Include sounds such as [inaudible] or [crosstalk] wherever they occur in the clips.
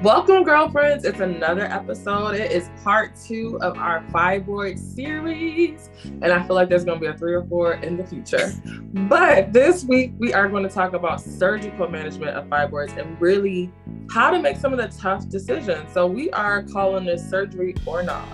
Welcome, girlfriends. It's another episode. It is part two of our fibroid series. And I feel like there's going to be a three or four in the future. But this week, we are going to talk about surgical management of fibroids and really how to make some of the tough decisions. So, we are calling this surgery or not.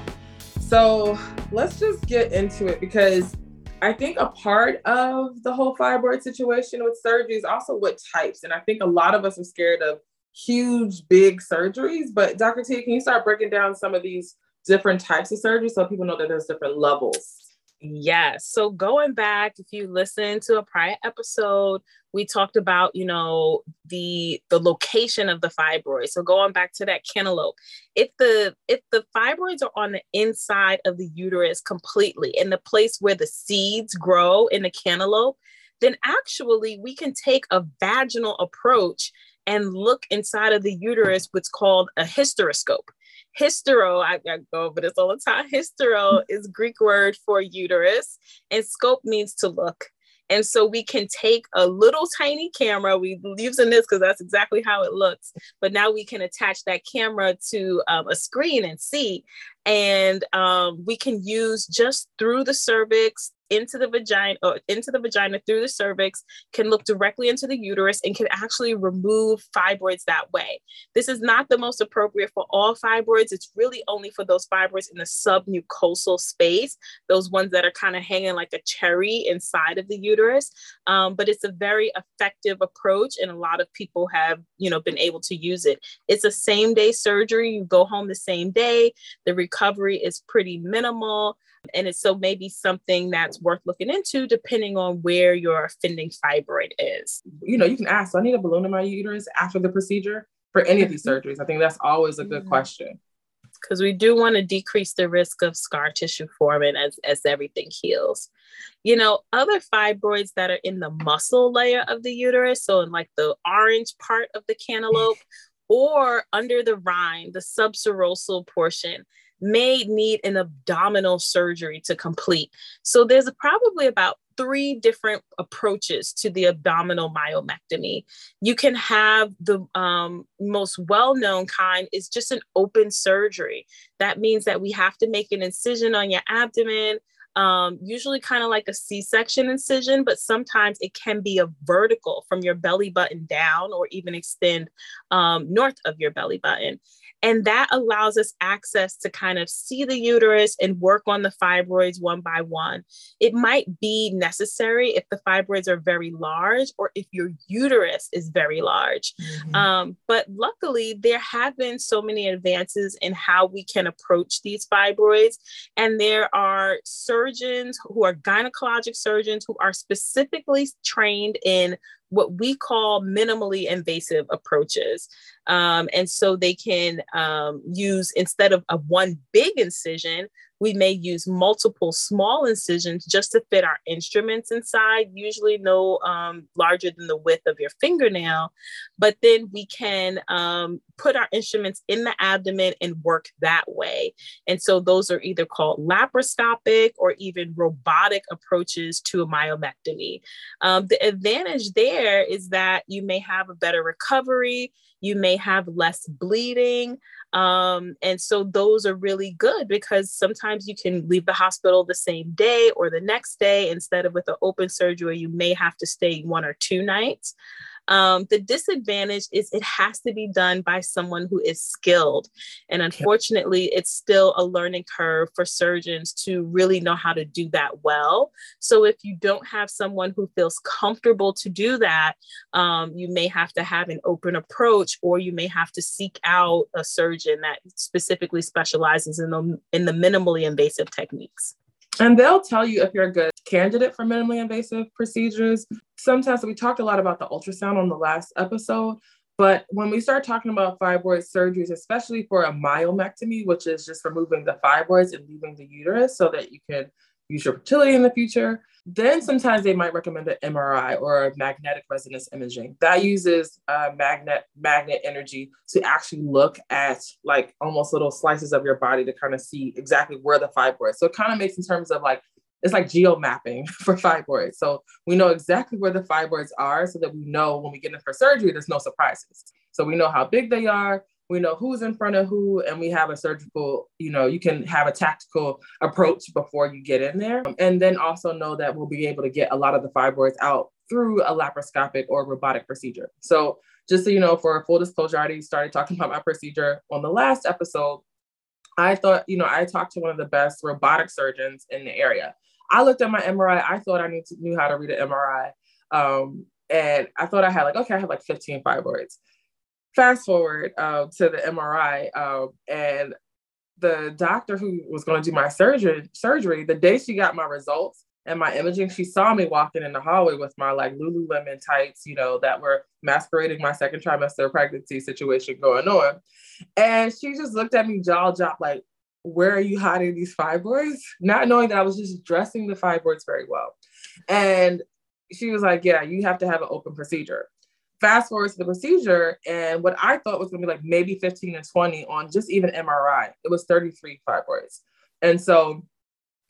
So, let's just get into it because I think a part of the whole fibroid situation with surgery is also what types. And I think a lot of us are scared of huge, big surgeries. But Dr. T, can you start breaking down some of these different types of surgery so people know that there's different levels? Yes. So going back, if you listen to a prior episode, we talked about, you know, the the location of the fibroid. So going back to that cantaloupe, if the if the fibroids are on the inside of the uterus completely, in the place where the seeds grow in the cantaloupe, then actually we can take a vaginal approach and look inside of the uterus, what's called a hysteroscope. Hystero, I, I go over this all the time. Hystero is Greek word for uterus, and scope means to look. And so we can take a little tiny camera, we using this because that's exactly how it looks, but now we can attach that camera to um, a screen and see. And um, we can use just through the cervix, into the vagina or into the vagina through the cervix can look directly into the uterus and can actually remove fibroids that way. This is not the most appropriate for all fibroids. It's really only for those fibroids in the submucosal space, those ones that are kind of hanging like a cherry inside of the uterus. Um, but it's a very effective approach, and a lot of people have, you know, been able to use it. It's a same day surgery. You go home the same day. The recovery is pretty minimal. And it's so maybe something that's worth looking into depending on where your offending fibroid is. You know, you can ask, so I need a balloon in my uterus after the procedure for any of these mm-hmm. surgeries. I think that's always a good mm-hmm. question. Because we do want to decrease the risk of scar tissue forming as, as everything heals. You know, other fibroids that are in the muscle layer of the uterus, so in like the orange part of the cantaloupe, [laughs] or under the rind, the subserosal portion, may need an abdominal surgery to complete. So there's probably about three different approaches to the abdominal myomectomy. You can have the um, most well known kind is just an open surgery. That means that we have to make an incision on your abdomen. Um, usually kind of like a C-section incision, but sometimes it can be a vertical from your belly button down or even extend um, north of your belly button. And that allows us access to kind of see the uterus and work on the fibroids one by one. It might be necessary if the fibroids are very large or if your uterus is very large. Mm-hmm. Um, but luckily, there have been so many advances in how we can approach these fibroids. And there are surgeons who are gynecologic surgeons who are specifically trained in what we call minimally invasive approaches. Um, and so they can um, use, instead of a one big incision, we may use multiple small incisions just to fit our instruments inside, usually no um, larger than the width of your fingernail. But then we can um, put our instruments in the abdomen and work that way. And so those are either called laparoscopic or even robotic approaches to a myomectomy. Um, the advantage there is that you may have a better recovery, you may have less bleeding. Um, and so those are really good because sometimes you can leave the hospital the same day or the next day instead of with an open surgery, you may have to stay one or two nights. Um, the disadvantage is it has to be done by someone who is skilled. And unfortunately, it's still a learning curve for surgeons to really know how to do that well. So if you don't have someone who feels comfortable to do that, um, you may have to have an open approach or you may have to seek out a surgeon that specifically specializes in the, in the minimally invasive techniques. And they'll tell you if you're a good candidate for minimally invasive procedures. Sometimes we talked a lot about the ultrasound on the last episode, but when we start talking about fibroid surgeries, especially for a myomectomy, which is just removing the fibroids and leaving the uterus so that you can your fertility in the future, then sometimes they might recommend an MRI or a magnetic resonance imaging that uses uh, magnet magnet energy to actually look at like almost little slices of your body to kind of see exactly where the fibroids. So it kind of makes in terms of like it's like geo mapping [laughs] for fibroids. So we know exactly where the fibroids are so that we know when we get in for surgery, there's no surprises. So we know how big they are, we know who's in front of who, and we have a surgical, you know, you can have a tactical approach before you get in there. And then also know that we'll be able to get a lot of the fibroids out through a laparoscopic or robotic procedure. So just so you know, for a full disclosure, I already started talking about my procedure on the last episode. I thought, you know, I talked to one of the best robotic surgeons in the area. I looked at my MRI. I thought I knew how to read an MRI. Um, and I thought I had like, okay, I have like 15 fibroids. Fast forward uh, to the MRI, uh, and the doctor who was going to do my surgery, surgery, the day she got my results and my imaging, she saw me walking in the hallway with my like Lululemon tights, you know, that were masquerading my second trimester pregnancy situation going on. And she just looked at me jaw dropped, like, where are you hiding these fibroids? Not knowing that I was just dressing the fibroids very well. And she was like, yeah, you have to have an open procedure. Fast forward to the procedure, and what I thought was gonna be like maybe 15 and 20 on just even MRI, it was 33 fibroids. And so,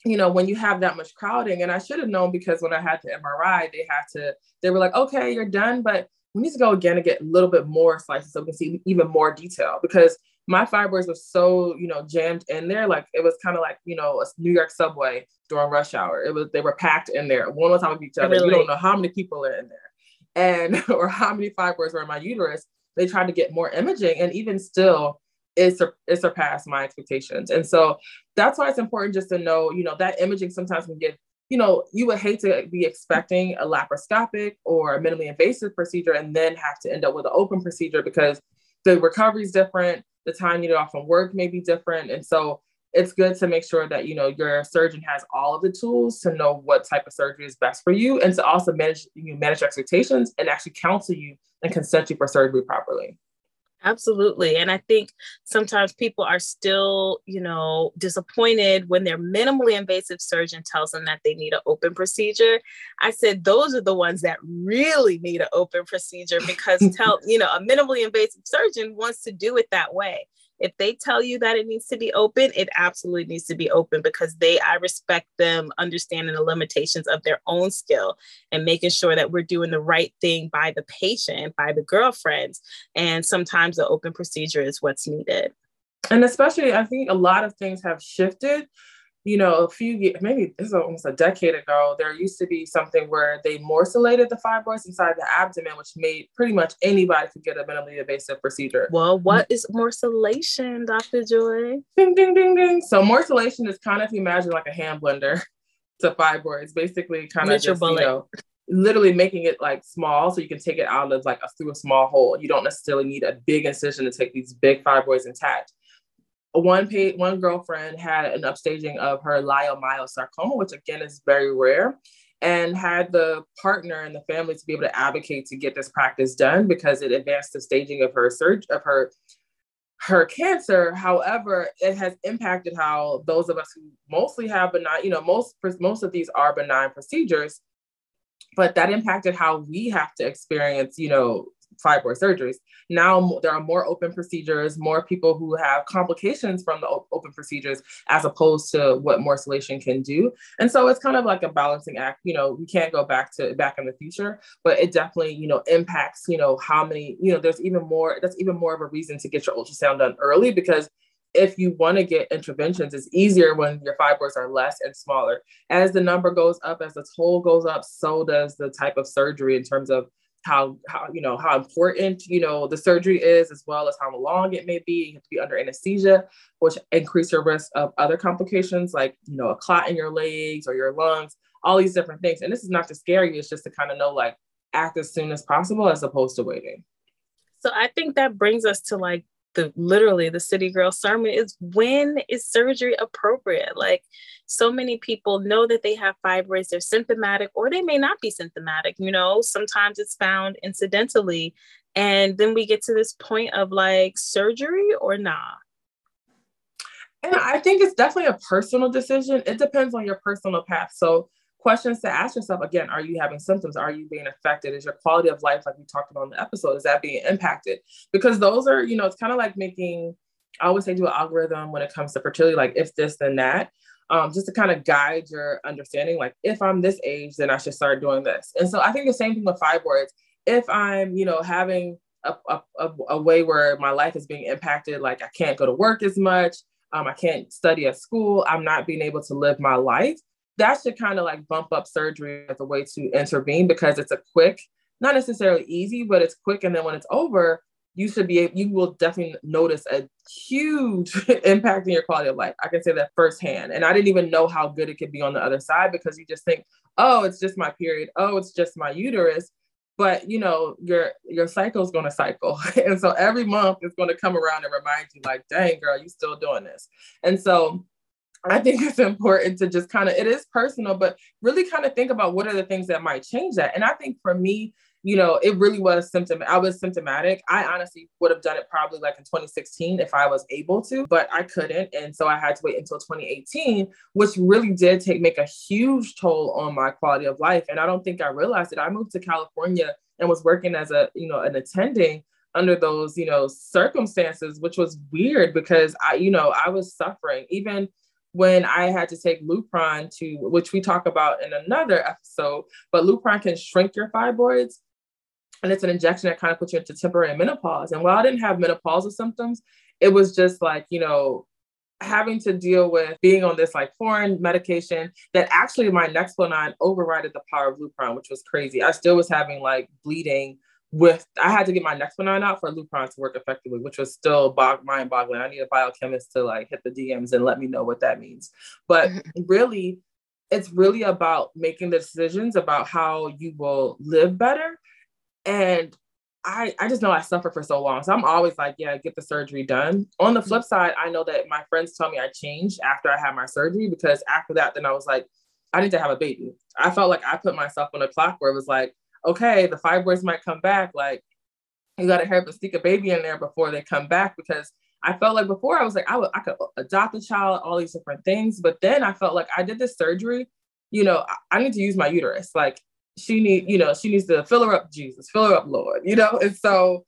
you know, when you have that much crowding, and I should have known because when I had the MRI, they had to, they were like, okay, you're done, but we need to go again and get a little bit more slices so we can see even more detail because my fibroids were so you know jammed in there like it was kind of like you know a new york subway during rush hour it was they were packed in there one on top of each other really? you don't know how many people are in there and [laughs] or how many fibroids were in my uterus they tried to get more imaging and even still it, sur- it surpassed my expectations and so that's why it's important just to know you know that imaging sometimes can get, you know you would hate to be expecting a laparoscopic or a minimally invasive procedure and then have to end up with an open procedure because the recovery is different the time you get off from work may be different. And so it's good to make sure that you know your surgeon has all of the tools to know what type of surgery is best for you and to also manage you manage expectations and actually counsel you and consent you for surgery properly. Absolutely. And I think sometimes people are still, you know, disappointed when their minimally invasive surgeon tells them that they need an open procedure. I said those are the ones that really need an open procedure because [laughs] tell, you know, a minimally invasive surgeon wants to do it that way if they tell you that it needs to be open, it absolutely needs to be open because they, I respect them understanding the limitations of their own skill and making sure that we're doing the right thing by the patient, by the girlfriends. And sometimes the open procedure is what's needed. And especially, I think a lot of things have shifted you know, a few years, maybe this is almost a decade ago, there used to be something where they morcellated the fibroids inside the abdomen, which made pretty much anybody could get a minimally invasive procedure. Well, what is morcellation, Dr. Joy? Ding, ding, ding, ding. So morcellation is kind of, if you imagine like a hand blender [laughs] to fibroids, basically kind of just, you know, literally making it like small so you can take it out of like a, through a small hole. You don't necessarily need a big incision to take these big fibroids intact one one girlfriend had an upstaging of her leiomyosarcoma, which again is very rare, and had the partner and the family to be able to advocate to get this practice done because it advanced the staging of her surge of her her cancer. However, it has impacted how those of us who mostly have benign, you know, most most of these are benign procedures, but that impacted how we have to experience, you know, fibroid surgeries. Now there are more open procedures, more people who have complications from the open procedures as opposed to what morcellation can do. And so it's kind of like a balancing act. You know, we can't go back to back in the future, but it definitely, you know, impacts, you know, how many, you know, there's even more, that's even more of a reason to get your ultrasound done early because if you want to get interventions, it's easier when your fibroids are less and smaller. As the number goes up, as the toll goes up, so does the type of surgery in terms of how how you know how important you know the surgery is as well as how long it may be. You have to be under anesthesia which increase your risk of other complications like you know a clot in your legs or your lungs all these different things. And this is not to scare you it's just to kind of know like act as soon as possible as opposed to waiting. So i think that brings us to like the literally the city girl sermon is when is surgery appropriate? Like so many people know that they have fibroids they're symptomatic or they may not be symptomatic you know? Sometimes it's found incidentally and then we get to this point of like surgery or not? And i think it's definitely a personal decision. It depends on your personal path. So questions to ask yourself again are you having symptoms are you being affected is your quality of life like we talked about in the episode is that being impacted because those are you know it's kind of like making i always say do an algorithm when it comes to fertility like if this then that um, just to kind of guide your understanding like if i'm this age then i should start doing this and so i think the same thing with fibroids if i'm you know having a, a, a, way where my life is being impacted. Like I can't go to work as much. Um, I can't study at school. I'm not being able to live my life. That should kind of like bump up surgery as a way to intervene because it's a quick, not necessarily easy, but it's quick. And then when it's over, you should be able, you will definitely notice a huge [laughs] impact in your quality of life. I can say that firsthand. And I didn't even know how good it could be on the other side because you just think, oh, it's just my period. Oh, it's just my uterus. But you know, your your cycle is going to cycle. and so every month it's going to come around and remind you, like, dang, girl, you still doing this. And so I think it's important to just kind of, it is personal, but really kind of think about what are the things that might change that. And I think for me, you know, it really was symptom. I was symptomatic. I honestly would have done it probably like in 2016 if I was able to, but I couldn't, and so I had to wait until 2018, which really did take make a huge toll on my quality of life. And I don't think I realized it. I moved to California and was working as a you know an attending under those you know circumstances, which was weird because I you know I was suffering even when I had to take Lupron to, which we talk about in another episode, but Lupron can shrink your fibroids and it's an injection that kind of puts you into temporary menopause. And while I didn't have menopausal symptoms, it was just like, you know, having to deal with being on this like foreign medication that actually my Nexplanon overrided the power of Lupron, which was crazy. I still was having like bleeding with, I had to get my Nexplanon out for Lupron to work effectively, which was still bog, mind boggling. I need a biochemist to like hit the DMs and let me know what that means. But [laughs] really, it's really about making the decisions about how you will live better and I, I just know I suffered for so long. So I'm always like, yeah, get the surgery done. On the flip side, I know that my friends tell me I changed after I had my surgery because after that, then I was like, I need to have a baby. I felt like I put myself on a clock where it was like, okay, the fibroids might come back. Like, you got to help us stick a baby in there before they come back because I felt like before I was like, I, would, I could adopt a child, all these different things. But then I felt like I did this surgery, you know, I, I need to use my uterus. Like, she need, you know, she needs to fill her up, Jesus, fill her up, Lord, you know? And so,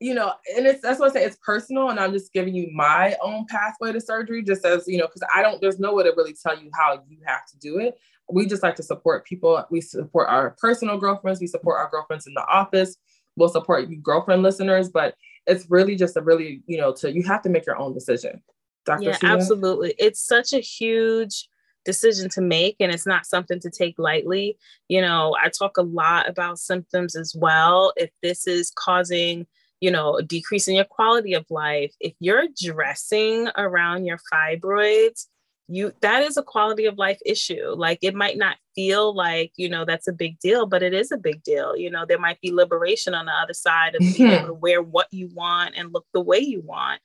you know, and it's that's what I say it's personal, and I'm just giving you my own pathway to surgery, just as you know, because I don't, there's no way to really tell you how you have to do it. We just like to support people. We support our personal girlfriends, we support our girlfriends in the office, we'll support you girlfriend listeners, but it's really just a really, you know, to you have to make your own decision. Dr. Yeah, absolutely. It's such a huge decision to make and it's not something to take lightly. You know, I talk a lot about symptoms as well. If this is causing, you know, a decrease in your quality of life, if you're dressing around your fibroids, you that is a quality of life issue. Like it might not feel like, you know, that's a big deal, but it is a big deal. You know, there might be liberation on the other side of being able to wear what you want and look the way you want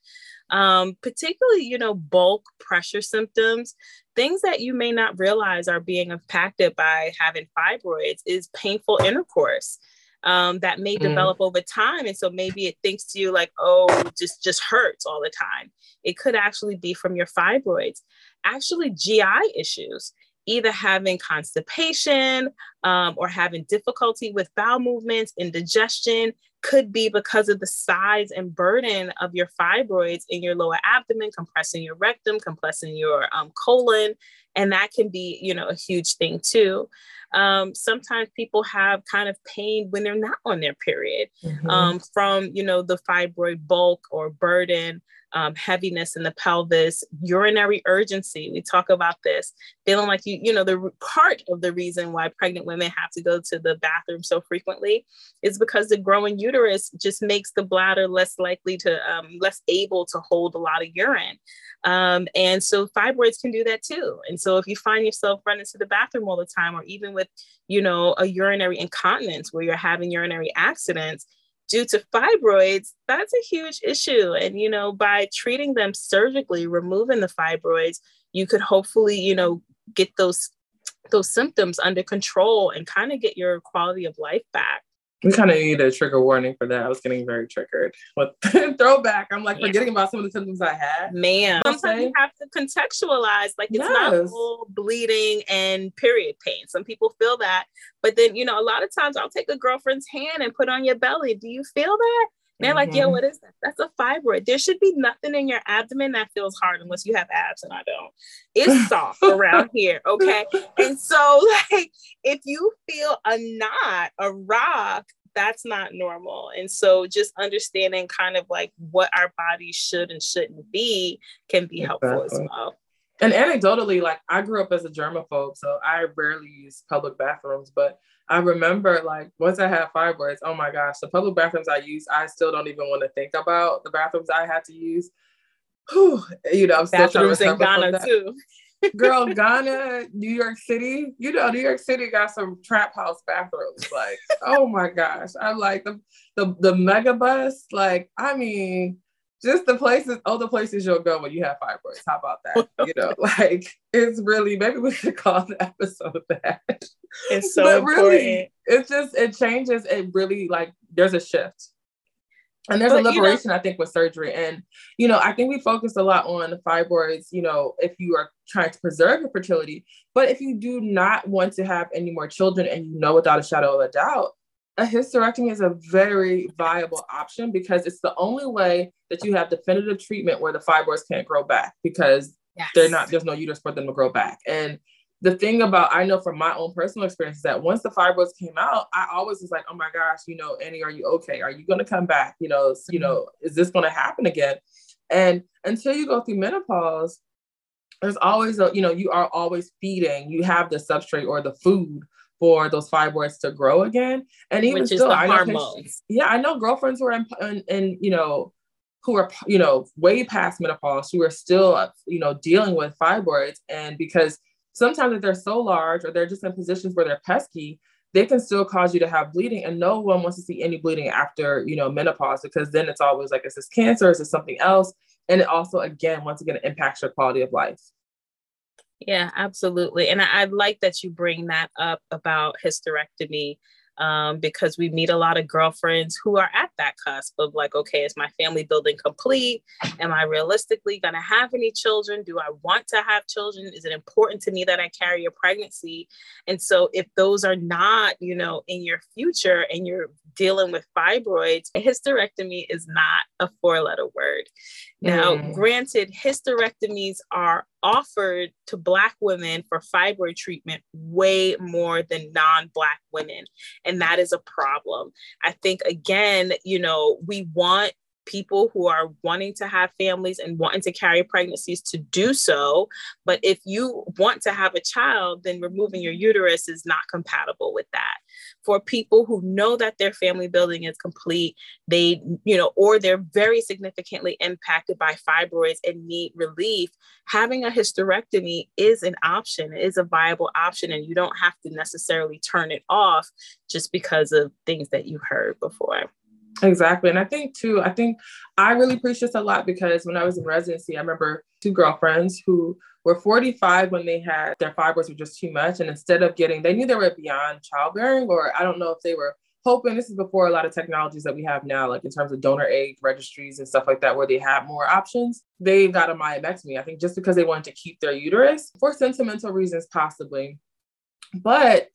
um, particularly, you know, bulk pressure symptoms, things that you may not realize are being impacted by having fibroids is painful intercourse. Um, that may mm. develop over time. And so maybe it thinks to you like oh just just hurts all the time. It could actually be from your fibroids. Actually gi issues either having constipation um, or having difficulty with bowel movements, indigestion, could be because of the size and burden of your fibroids in your lower abdomen, compressing your rectum, compressing your um, colon. And that can be, you know, a huge thing too. Um, sometimes people have kind of pain when they're not on their period mm-hmm. um, from, you know, the fibroid bulk or burden um, heaviness in the pelvis, urinary urgency. We talk about this, feeling like you, you know, the part of the reason why pregnant women have to go to the bathroom so frequently is because the growing uterus just makes the bladder less likely to, um, less able to hold a lot of urine. Um, and so fibroids can do that too. And so if you find yourself running to the bathroom all the time, or even with, you know, a urinary incontinence where you're having urinary accidents, due to fibroids, that's a huge issue. And, you know, by treating them surgically, removing the fibroids, you could hopefully, you know, get those those symptoms under control and kind of get your quality of life back. We kind of need a trigger warning for that. I was getting very triggered with [laughs] throwback. I'm like yeah. forgetting about some of the symptoms I had. Man, sometimes you have to contextualize. Like it's yes. not all bleeding and period pain. Some people feel that, but then you know, a lot of times I'll take a girlfriend's hand and put on your belly. Do you feel that? They're mm-hmm. like, yo, mm-hmm. what is that? That's a fibroid. There should be nothing in your abdomen that feels hard unless you have abs, and I don't. It's [laughs] soft around here, okay? And so, [laughs] like, if you feel a knot, a rock, that's not normal. And so just understanding kind of like what our bodies should and shouldn't be can be exactly. helpful as well. And anecdotally, like I grew up as a germaphobe, so I rarely use public bathrooms. But I remember, like, once I had fibroids, oh my gosh, the public bathrooms I use, I still don't even want to think about the bathrooms I had to use. Whew, you know, I'm still bathrooms trying to in Ghana too. [laughs] Girl, Ghana, New York City, you know, New York City got some trap house bathrooms. Like, oh my gosh, I like the the the Megabus. Like, I mean, just the places, all the places you'll go when you have fibroids. How about that? you know, [laughs] like it's really maybe we should call the episode [laughs] that. It's so but important. really, it's just it changes. It really like there's a shift. And there's but, a liberation, you know, I think, with surgery. And, you know, I think we focus a lot on the fibroids, you know, if you are trying to preserve your fertility. But if you do not want to have any more children and you know without a shadow of a doubt a hysterectomy is a very viable option because it's the only way that you have definitive treatment where the fibroids can't grow back because yes. they're not there's no uterus for them to grow back and the thing about I know from my own personal experience is that once the fibroids came out, I always was like, oh my gosh, you know, Annie, are you okay? Are you going to come back? You know, mm-hmm. you know, is this going to happen again? And until you go through menopause, there's always a, you know, you are always feeding. You have the substrate or the food for those fibroids to grow again. And even Which still, I know patients, yeah, I know girlfriends who are in, in, in, you know, who are you know way past menopause who are still you know dealing with fibroids, and because sometimes if they're so large or they're just in positions where they're pesky, they can still cause you to have bleeding. And no one wants to see any bleeding after you know menopause because then it's always like is this cancer? Is this something else? And it also again once again impacts your quality of life yeah, absolutely. And I, I, like that you bring that up about hysterectomy um, because we meet a lot of girlfriends who are at that cusp of like, okay, is my family building complete? Am I realistically going to have any children? Do I want to have children? Is it important to me that I carry a pregnancy? And so, if those are not, you know, in your future and you're dealing with fibroids, hysterectomy is not a four letter word. Now, mm. granted, hysterectomies are offered to Black women for fibroid treatment way more than non Black women. And that is a problem. I think, again, you know, we want people who are wanting to have families and wanting to carry pregnancies to do so. But if you want to have a child, then removing your uterus is not compatible with that. For people who know that their family building is complete, they, you know, or they're very significantly impacted by fibroids and need relief, having a hysterectomy is an option, it is a viable option, and you don't have to necessarily turn it off just because of things that you heard before. Exactly. And I think too, I think I really preach this a lot because when I was in residency, I remember two girlfriends who were 45 when they had their fibroids were just too much. And instead of getting, they knew they were beyond childbearing, or I don't know if they were hoping this is before a lot of technologies that we have now, like in terms of donor egg registries and stuff like that, where they have more options. They got a myomectomy, I think, just because they wanted to keep their uterus for sentimental reasons, possibly. But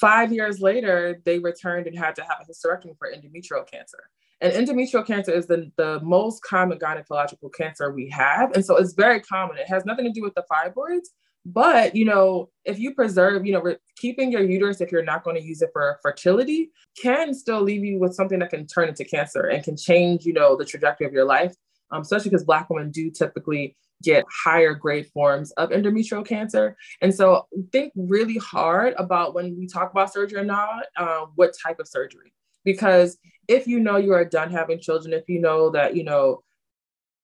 Five years later, they returned and had to have a hysterectomy for endometrial cancer. And endometrial cancer is the, the most common gynecological cancer we have. And so it's very common. It has nothing to do with the fibroids. But, you know, if you preserve, you know, re- keeping your uterus, if you're not going to use it for fertility, can still leave you with something that can turn into cancer and can change, you know, the trajectory of your life, um, especially because Black women do typically get higher grade forms of endometrial cancer. And so think really hard about when we talk about surgery or not, uh, what type of surgery. Because if you know you are done having children, if you know that, you know,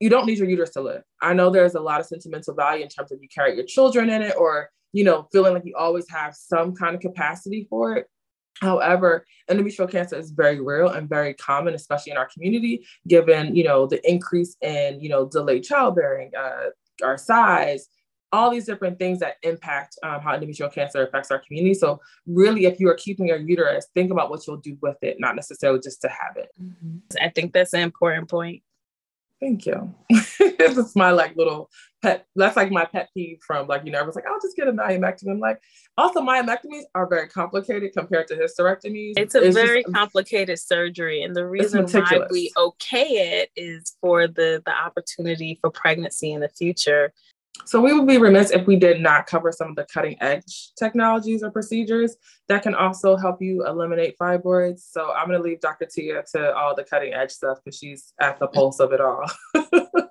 you don't need your uterus to live. I know there's a lot of sentimental value in terms of you carry your children in it or, you know, feeling like you always have some kind of capacity for it. However, endometrial cancer is very real and very common, especially in our community, given you know the increase in you know delayed childbearing, uh, our size, all these different things that impact um, how endometrial cancer affects our community. So, really, if you are keeping your uterus, think about what you'll do with it, not necessarily just to have it. Mm-hmm. I think that's an important point. Thank you. [laughs] this is my like little pet. That's like my pet peeve from like, you know, I was like, I'll just get a myomectomy. I'm like, also myomectomies are very complicated compared to hysterectomies. It's a it's very just, complicated surgery. And the reason why we okay it is for the the opportunity for pregnancy in the future. So we would be remiss if we did not cover some of the cutting edge technologies or procedures that can also help you eliminate fibroids. So I'm going to leave Dr. Tia to all the cutting edge stuff because she's at the pulse of it all. [laughs]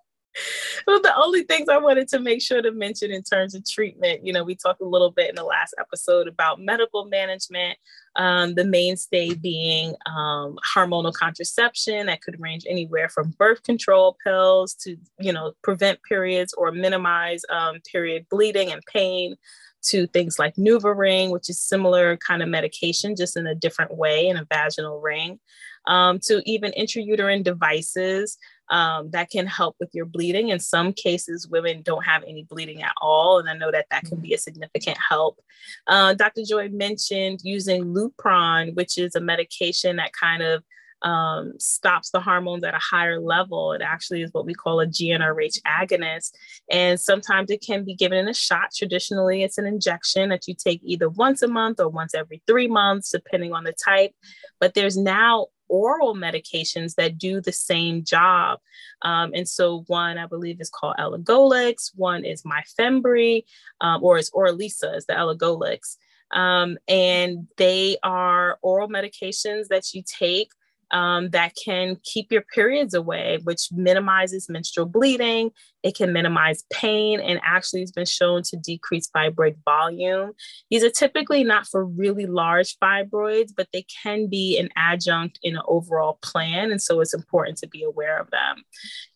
[laughs] well, the only things I wanted to make sure to mention in terms of treatment, you know, we talked a little bit in the last episode about medical management, um, the mainstay being um, hormonal contraception that could range anywhere from birth control pills to, you know, prevent periods or minimize um, period bleeding and pain to things like NuvaRing, which is similar kind of medication, just in a different way in a vaginal ring, um, to even intrauterine devices um, that can help with your bleeding. In some cases, women don't have any bleeding at all, and I know that that can be a significant help. Uh, Dr. Joy mentioned using Lupron, which is a medication that kind of um, stops the hormones at a higher level. It actually is what we call a GnRH agonist. And sometimes it can be given in a shot. Traditionally, it's an injection that you take either once a month or once every three months, depending on the type. But there's now oral medications that do the same job. Um, and so one, I believe, is called Elagolix. One is Myfembree, um, or is Orilissa is the Elagolix. Um, and they are oral medications that you take um, that can keep your periods away, which minimizes menstrual bleeding. It can minimize pain and actually has been shown to decrease fibroid volume. These are typically not for really large fibroids, but they can be an adjunct in an overall plan. And so it's important to be aware of them.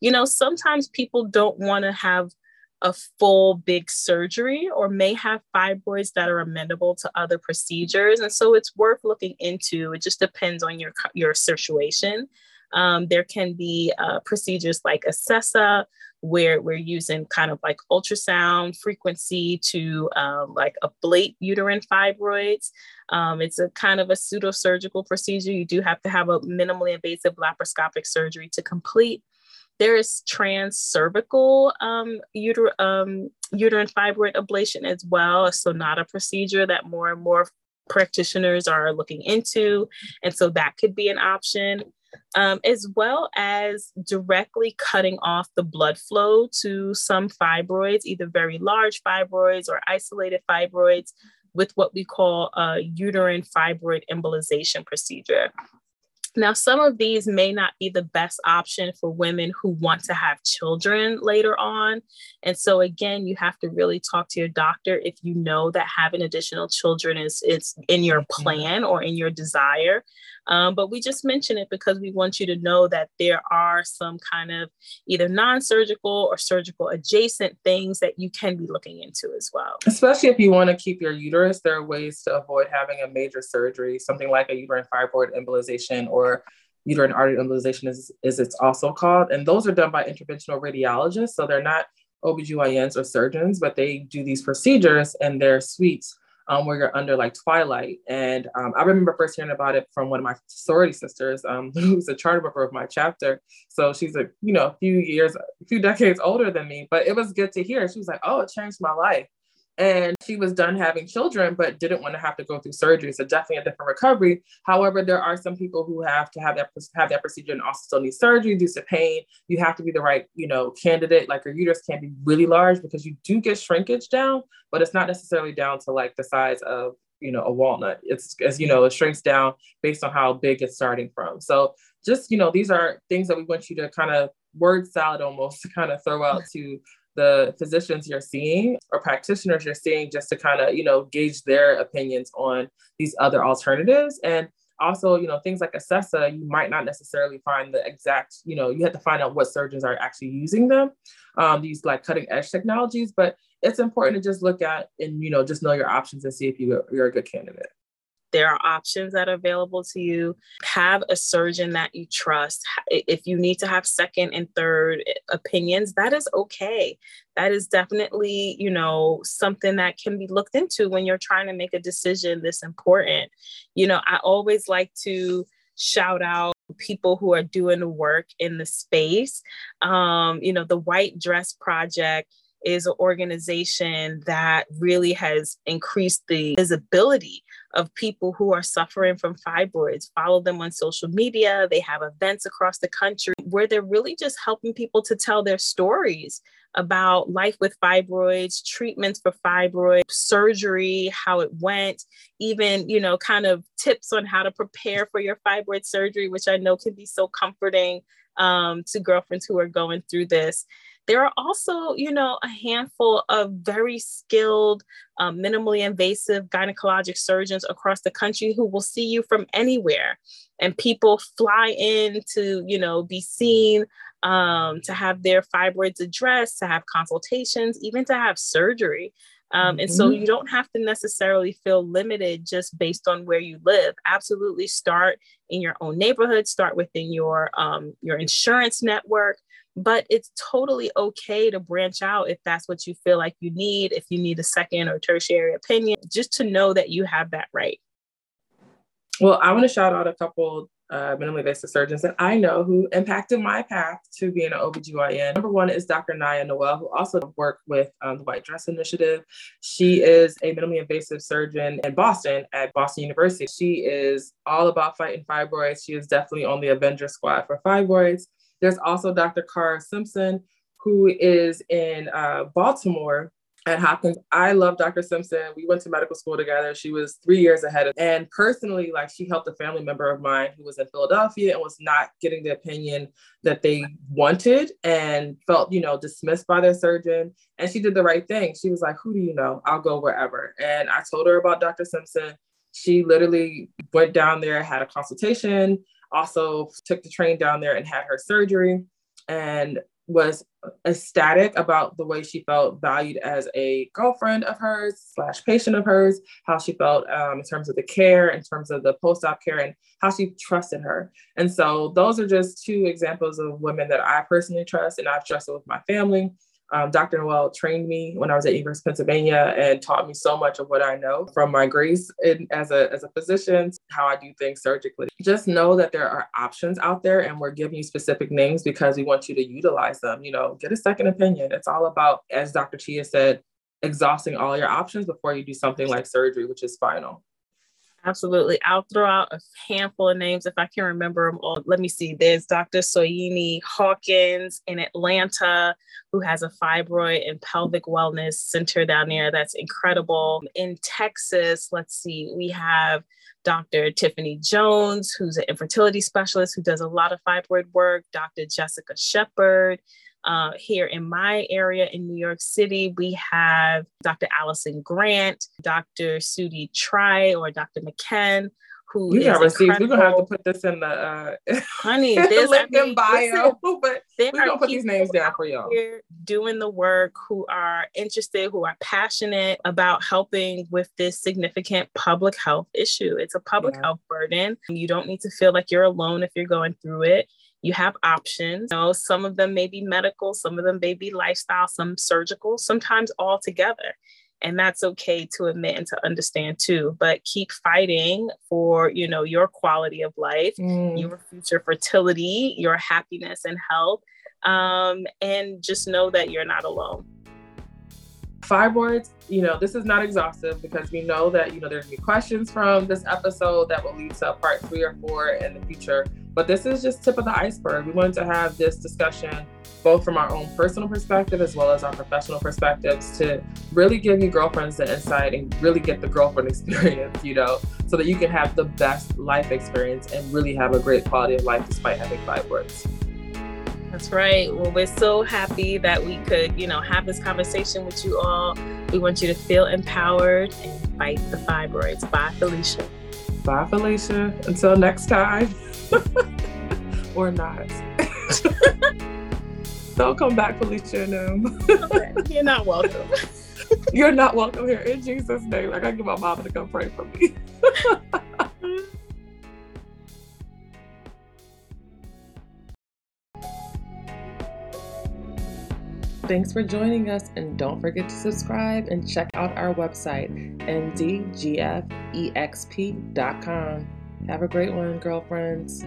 You know, sometimes people don't want to have a full big surgery or may have fibroids that are amenable to other procedures. And so it's worth looking into. It just depends on your, your situation. Um, there can be uh, procedures like Acessa, where we're using kind of like ultrasound frequency to um, like ablate uterine fibroids. Um, it's a kind of a pseudo surgical procedure. You do have to have a minimally invasive laparoscopic surgery to complete. There is trans cervical um, uter- um, uterine fibroid ablation as well. So, not a procedure that more and more practitioners are looking into. And so, that could be an option. Um, as well as directly cutting off the blood flow to some fibroids, either very large fibroids or isolated fibroids, with what we call a uterine fibroid embolization procedure. Now, some of these may not be the best option for women who want to have children later on. And so, again, you have to really talk to your doctor if you know that having additional children is, is in your plan or in your desire. Um, but we just mention it because we want you to know that there are some kind of either non surgical or surgical adjacent things that you can be looking into as well. Especially if you want to keep your uterus, there are ways to avoid having a major surgery, something like a uterine fibroid embolization or uterine artery embolization is, is it's also called. And those are done by interventional radiologists. So they're not OBGYNs or surgeons, but they do these procedures and their suites um, where you're under like twilight. And um, I remember first hearing about it from one of my sorority sisters, um, [laughs] who's a charter member of my chapter. So she's a you know a few years, a few decades older than me. But it was good to hear. She was like, "Oh, it changed my life." And she was done having children but didn't want to have to go through surgery so definitely a different recovery. However there are some people who have to have that have that procedure and also still need surgery due to pain. You have to be the right you know candidate like your uterus can be really large because you do get shrinkage down but it's not necessarily down to like the size of you know a walnut. It's as you know it shrinks down based on how big it's starting from. So just you know these are things that we want you to kind of word salad almost [laughs] to kind of throw out to the physicians you're seeing or practitioners you're seeing just to kind of you know gauge their opinions on these other alternatives. And also you know things like Acessa you might not necessarily find the exact you know you have to find out what surgeons are actually using them um, these like cutting edge technologies. But it's important to just look at and you know just know your options and see if you, you're a good candidate there are options that are available to you. Have a surgeon that you trust. If you need to have second and third opinions, that is okay. That is definitely, you know, something that can be looked into when you're trying to make a decision this important. You know, I always like to shout out people who are doing the work in the space. Um, you know, the White Dress Project is an organization that really has increased the visibility of people who are suffering from fibroids. Follow them on social media. They have events across the country where they're really just helping people to tell their stories about life with fibroids, treatments for fibroids, surgery, how it went, even, you know, kind of tips on how to prepare for your fibroid surgery, which I know can be so comforting um, to girlfriends who are going through this. There are also, you know, a handful of very skilled, um, minimally invasive gynecologic surgeons across the country who will see you from anywhere. And people fly in to, you know, be seen, um, to have their fibroids addressed, to have consultations, even to have surgery. Um. And so mm-hmm. you don't have to necessarily feel limited just based on where you live. Absolutely start in your own neighborhood, start within your um, your insurance network, but it's totally okay to branch out if that's what you feel like you need, if you need a second or tertiary opinion, just to know that you have that right. Well, I want to shout out a couple uh, minimally invasive surgeons that I know who impacted my path to being an OBGYN. Number one is Dr. Nyia Noel, who also worked with um, the White Dress Initiative. She is a minimally invasive surgeon in Boston at Boston University. She is all about fighting fibroids. She is definitely on the Avenger squad for fibroids. There's also Dr. Khara Simpson, who is in uh, Baltimore at Hopkins. I love Dr. Simpson. We went to medical school together. She was three years ahead of, and personally, like she helped a family member of mine who was in Philadelphia and was not getting the opinion that they wanted and felt, you know, dismissed by their surgeon. And she did the right thing. She was like, "Who do you know? I'll go wherever." And I told her about Dr. Simpson. She literally went down there, had a consultation, also took the train down there and had her surgery. And was ecstatic about the way she felt valued as a girlfriend of hers slash patient of hers how she felt um, in terms of the care in terms of the post-op care and how she trusted her and so those are just two examples of women that i personally trust and i've trusted with my family um, Dr. Noel trained me when I was at of Pennsylvania and taught me so much of what I know from my grace in, as, a, as a physician, how I do things surgically. Just know that there are options out there and we're giving you specific names because we want you to utilize them. You know, get a second opinion. It's all about, as Dr. Chia said, exhausting all your options before you do something like surgery, which is final. Absolutely. I'll throw out a handful of names if I can remember them all. Let me see. There's Dr. Soyini Hawkins in Atlanta, who has a fibroid and pelvic wellness center down there. That's incredible. In Texas, let's see, we have Dr. Tiffanny Jones, who's an infertility specialist who does a lot of fibroid work, Dr. Jessica Shepherd. Uh, here in my area in New York City, we have Dr. Alyson Grant, Dr. Sudhi Trye, or Dr. McKen, who you got receipts. We're gonna have to put this in the uh, honey. [laughs] Link I mean, bio, listen, [laughs] but we're gonna put these names down for y'all. doing the work, who are interested, who are passionate about helping with this significant public health issue. It's a public yeah. health burden. You don't need to feel like you're alone if you're going through it you have options. You know, some of them may be medical, some of them may be lifestyle, some surgical, sometimes all together. And that's okay to admit and to understand too. But keep fighting for, you know, your quality of life, mm. your future fertility, your happiness and health. Um, and just know that you're not alone fibroids, you know, this is not exhaustive because we know that, you know, there's gonna be questions from this episode that will lead to part three or four in the future. But this is just tip of the iceberg. We wanted to have this discussion both from our own personal perspective as well as our professional perspectives to really give you girlfriends the insight and really get the girlfriend [laughs] experience, you know, so that you can have the best life experience and really have a great quality of life despite having fibroids. That's right. Well, we're so happy that we could, you know, have this conversation with you all. We want you to feel empowered and fight the fibroids. Bye, Felicia. Bye, Felicia. Until next time. [laughs] or not. [laughs] Don't come back, Felicia. No. okay. [laughs] You're not welcome. You're not welcome here in Jesus' name. I gotta get my mom to come pray for me. Thanks for joining us, and don't forget to subscribe and check out our website, ndgfexp.com. Have a great one, girlfriends.